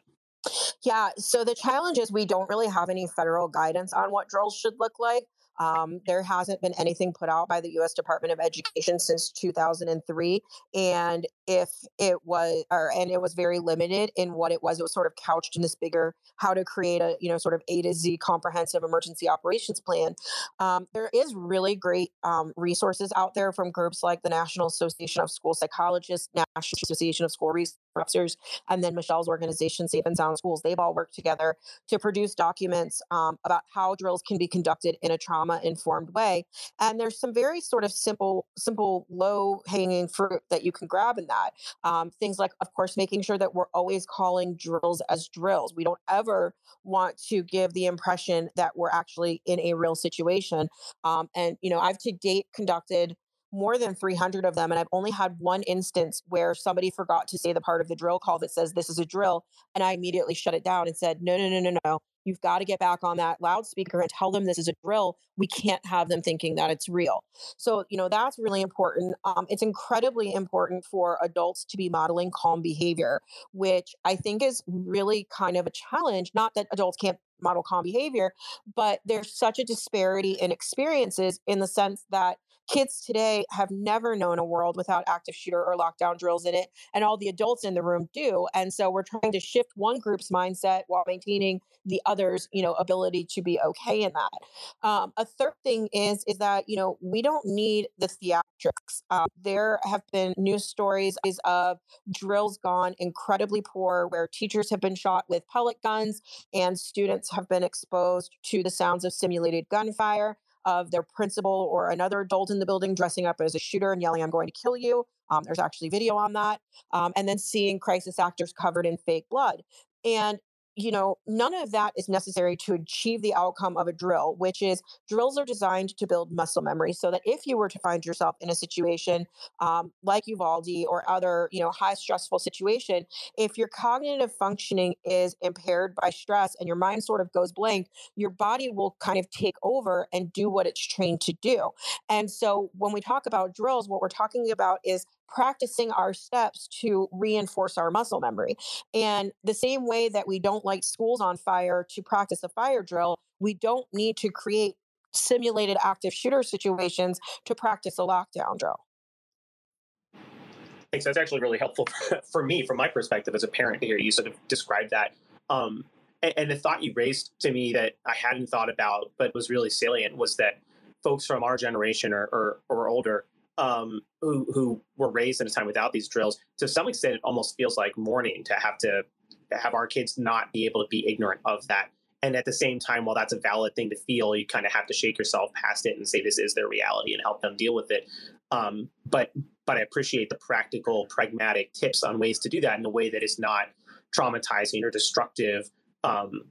Yeah, so the challenge is we don't really have any federal guidance on what drills should look like. Um, there hasn't been anything put out by the U.S. Department of Education since 2003, and if it was, or and it was very limited in what it was. It was sort of couched in this bigger how to create a you know sort of A to Z comprehensive emergency operations plan. Um, there is really great um, resources out there from groups like the National Association of School Psychologists, National Association of School Officers, and then Michelle's organization, Safe and Sound Schools. They've all worked together to produce documents um, about how drills can be conducted in a trauma trauma informed way and there's some very sort of simple simple low hanging fruit that you can grab in that um, things like of course making sure that we're always calling drills as drills we don't ever want to give the impression that we're actually in a real situation um, and you know i've to date conducted more than 300 of them and i've only had one instance where somebody forgot to say the part of the drill call that says this is a drill and i immediately shut it down and said no no no no no You've got to get back on that loudspeaker and tell them this is a drill. We can't have them thinking that it's real. So, you know, that's really important. Um, it's incredibly important for adults to be modeling calm behavior, which I think is really kind of a challenge. Not that adults can't model calm behavior, but there's such a disparity in experiences in the sense that kids today have never known a world without active shooter or lockdown drills in it and all the adults in the room do and so we're trying to shift one group's mindset while maintaining the others you know ability to be okay in that. Um, a third thing is is that you know we don't need the theatrics. Um, there have been news stories of drills gone incredibly poor where teachers have been shot with pellet guns and students have been exposed to the sounds of simulated gunfire of their principal or another adult in the building dressing up as a shooter and yelling, I'm going to kill you. Um, there's actually video on that. Um, and then seeing crisis actors covered in fake blood. And you know, none of that is necessary to achieve the outcome of a drill, which is drills are designed to build muscle memory so that if you were to find yourself in a situation um, like Uvalde or other, you know, high stressful situation, if your cognitive functioning is impaired by stress and your mind sort of goes blank, your body will kind of take over and do what it's trained to do. And so when we talk about drills, what we're talking about is practicing our steps to reinforce our muscle memory. And the same way that we don't light schools on fire to practice a fire drill, we don't need to create simulated active shooter situations to practice a lockdown drill. Thanks. That's actually really helpful for me, from my perspective as a parent, to hear you sort of describe that. Um, and, and the thought you raised to me that I hadn't thought about, but was really salient, was that folks from our generation or, or, or older um, who who were raised in a time without these drills, to some extent, it almost feels like mourning to have to have our kids not be able to be ignorant of that. And at the same time, while that's a valid thing to feel, you kind of have to shake yourself past it and say this is their reality and help them deal with it. Um, but but I appreciate the practical, pragmatic tips on ways to do that in a way that is not traumatizing or destructive um,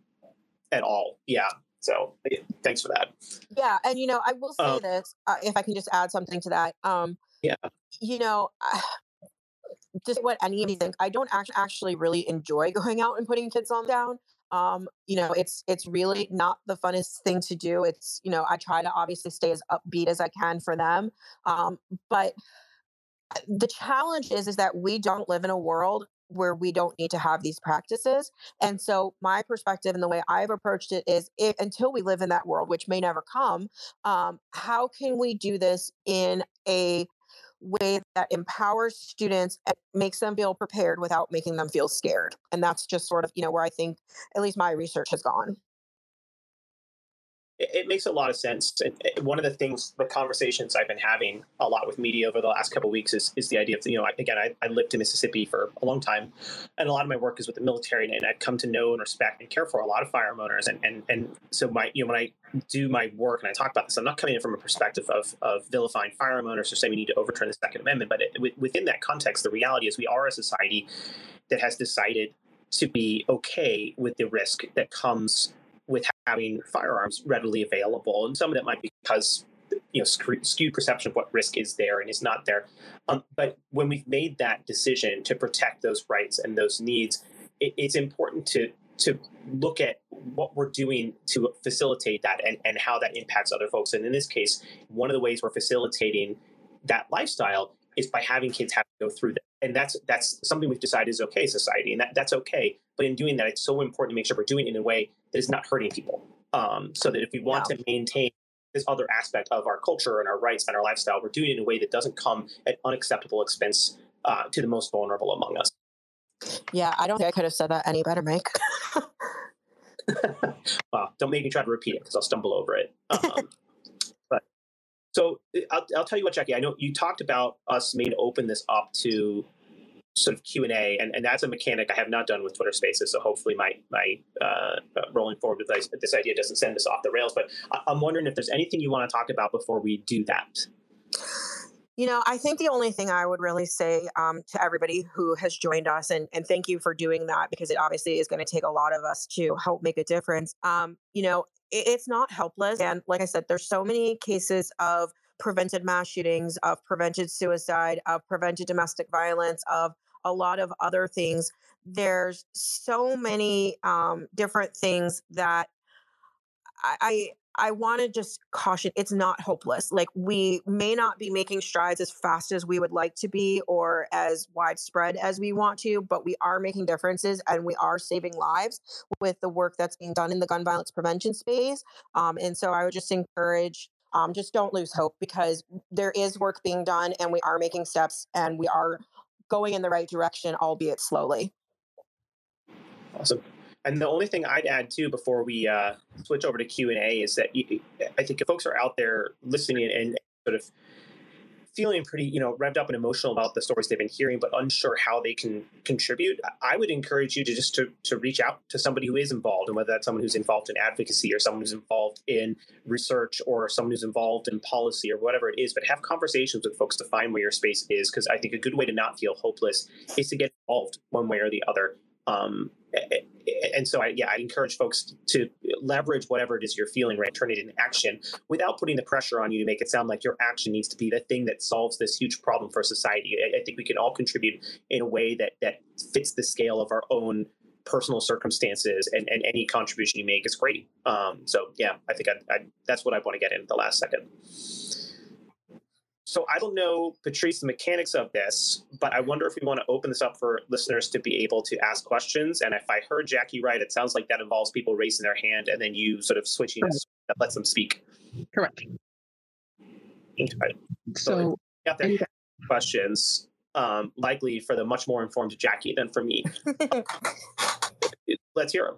at all. Yeah. So thanks for that. Yeah, and you know, I will say um, this uh, if I can just add something to that. Um, yeah. You know. Uh, just what any of you think. I don't actually actually really enjoy going out and putting kids on down. Um, you know, it's it's really not the funnest thing to do. It's you know, I try to obviously stay as upbeat as I can for them, um, but uh, the challenge is is that we don't live in a world where we don't need to have these practices. And so my perspective and the way I've approached it is if, until we live in that world, which may never come, um, how can we do this in a way that empowers students and makes them feel prepared without making them feel scared. And that's just sort of, you know, where I think at least my research has gone it, makes a lot of sense. And eh, one of the things, the conversations I've been having a lot with media over the last couple weeks is, is the idea of, you know, again, I, I lived in Mississippi for a long time, and a lot of my work is with the military, and I've come to know and respect and care for a lot of firearm owners. And, and, and so my, you know, when I do my work and I talk about this, I'm not coming in from a perspective of, of vilifying firearm owners or saying we need to overturn the Second Amendment, but it, within that context, the reality is we are a society that has decided to be okay with the risk that comes with having firearms readily available, and some of that might be because you know skewed perception of what risk is there and is not there. Um, but when we've made that decision to protect those rights and those needs, it, it's important to to look at what we're doing to facilitate that and, and how that impacts other folks. And in this case, one of the ways we're facilitating that lifestyle is by having kids have to go through that. And that's that's something we've decided is okay, society, and that, that's okay. But in doing that, it's so important to make sure we're doing it in a way that is not hurting people. Um, so that if we want to maintain this other aspect of our culture and our rights and our lifestyle, we're doing it in a way that doesn't come at unacceptable expense uh, to the most vulnerable among us. Yeah, I don't think I could have said that any better, Mike. well, don't make me try to repeat it because I'll stumble over it. Um, so I'll, I'll tell you what, Jackie. I know you talked about us maybe open this up to sort of Q and A, and that's a mechanic I have not done with Twitter Spaces. So hopefully, my my uh, rolling forward with this, this idea doesn't send us off the rails. But I'm wondering if there's anything you want to talk about before we do that. You know, I think the only thing I would really say um, to everybody who has joined us, and, and thank you for doing that because it obviously is going to take a lot of us to help make a difference. Um, you know, it's not helpless. And like I said, there's so many cases of prevented mass shootings, of prevented suicide, of prevented domestic violence, of a lot of other things. There's so many um, different things that I, I want to just caution it's not hopeless. Like, we may not be making strides as fast as we would like to be or as widespread as we want to, but we are making differences and we are saving lives with the work that's being done in the gun violence prevention space. Um, and so I would just encourage um, just don't lose hope because there is work being done and we are making steps and we are going in the right direction, albeit slowly. Awesome. And the only thing I'd add too before we uh, switch over to Q and A is that I think if folks are out there listening and sort of feeling pretty, you know, revved up and emotional about the stories they've been hearing, but unsure how they can contribute, I would encourage you to just to, to reach out to somebody who is involved, and whether that's someone who's involved in advocacy or someone who's involved in research or someone who's involved in policy or whatever it is, but have conversations with folks to find where your space is. Because I think a good way to not feel hopeless is to get involved one way or the other. Um, and so I, yeah, I encourage folks to leverage whatever it is you're feeling, right? Turn it into action without putting the pressure on you to make it sound like your action needs to be the thing that solves this huge problem for society. I, I think we can all contribute in a way that that fits the scale of our own personal circumstances, and, and any contribution you make is great. Um, so yeah, I think I, I, that's what I want to get in the last second. So I don't know, Patrice, the mechanics of this, but I wonder if we want to open this up for listeners to be able to ask questions. And if I heard Jackie right, it sounds like that involves people raising their hand and then you sort of switching that lets them speak. Correct. Okay. So, so there questions, um, likely for the much more informed Jackie than for me. Let's hear them.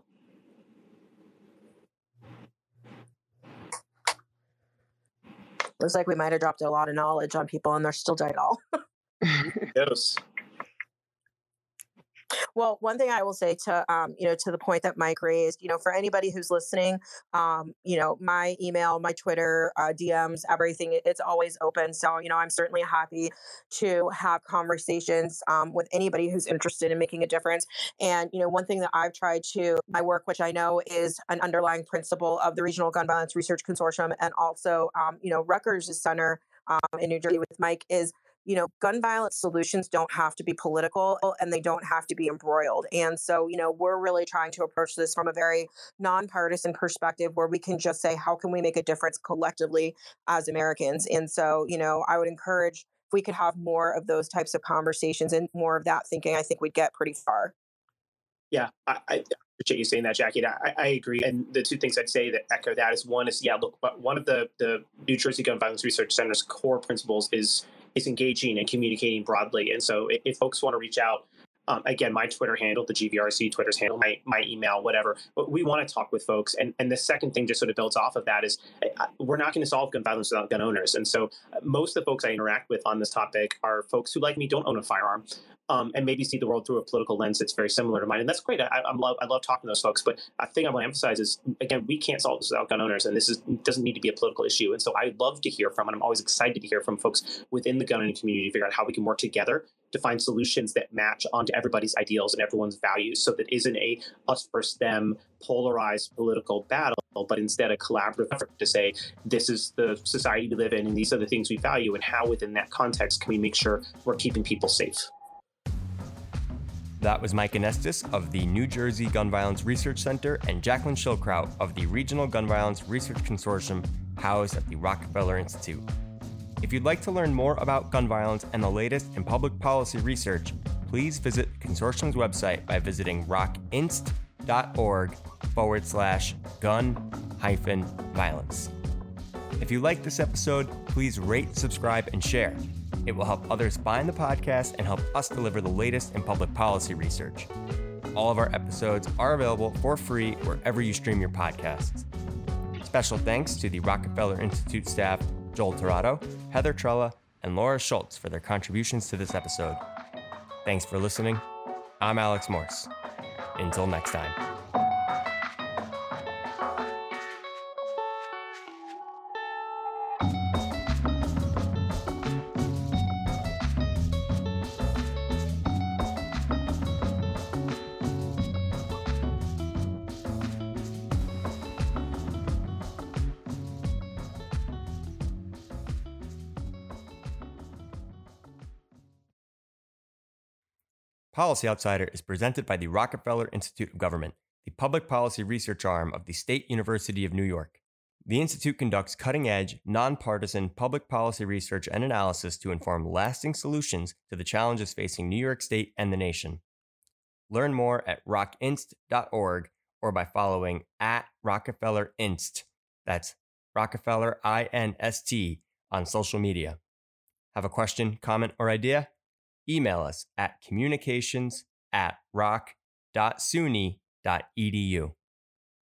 Looks like we might have dropped a lot of knowledge on people and they're still dead all. yes. Well, one thing I will say to um, you know to the point that Mike raised, you know, for anybody who's listening, um, you know, my email, my Twitter, uh, DMs, everything, it's always open. So you know, I'm certainly happy to have conversations um, with anybody who's interested in making a difference. And you know, one thing that I've tried to my work, which I know is an underlying principle of the Regional Gun Violence Research Consortium, and also um, you know, Rutgers Center um, in New Jersey with Mike is you know, gun violence solutions don't have to be political oh, and they don't have to be embroiled. And so, you know, we're really trying to approach this from a very nonpartisan perspective where we can just say, how can we make a difference collectively as Americans? And so, you know, I would encourage if we could have more of those types of conversations and more of that thinking, I think we'd get pretty far. Yeah, I, I appreciate you saying that, Jackie. I, I, agree. And the two things I'd say that echo that is one is yeah, look, but one of the the New Jersey Gun Violence Research Center's core principles is is engaging and communicating broadly. And so if, if folks want to reach out, um, again, my Twitter handle, the GVRC Twitter's handle, my, my email, whatever. But we want to talk with folks. And, and the second thing just sort of builds off of that is uh, we're not going to solve gun violence without gun owners. And so uh, most of the folks I interact with on this topic are folks who, like me, don't own a firearm. Um, and maybe see the world through a political lens that's very similar to mine, and that's great. I, I love I love talking to those folks. But a thing I want to emphasize is again, we can't solve this without gun owners, and this is doesn't need to be a political issue. And so I love to hear from, and I'm always excited to hear from folks within the gun owning community to figure out how we can work together to find solutions that match onto everybody's ideals and everyone's values so that isn't a us versus them polarized political battle but instead a collaborative effort to say this is the society we live in and these are the things we value and how within that context can we make sure we're keeping people safe that was Mike Anestis of the New Jersey Gun Violence Research Center and Jaclyn Schildkraut of the Regional Gun Violence Research Consortium housed at the Rockefeller Institute. If you'd like to learn more about gun violence and the latest in public policy research, please visit the consortium's website by visiting rockinst.org forward slash gun hyphen violence. If you like this episode, please rate, subscribe, and share. It will help others find the podcast and help us deliver the latest in public policy research. All of our episodes are available for free wherever you stream your podcasts. Special thanks to the Rockefeller Institute staff Joel Torado, Heather Trela, and Laura Schultz for their contributions to this episode. Thanks for listening. I'm Alex Morse. Until next time. Policy Outsider is presented by the Rockefeller Institute of Government, the public policy research arm of the State University of New York. The Institute conducts cutting edge, nonpartisan public policy research and analysis to inform lasting solutions to the challenges facing New York State and the nation. Learn more at rockinst.org or by following at Rockefeller Inst. That's Rockefeller I N S T on social media. Have a question, comment, or idea? Email us at communications at rock.suny.edu.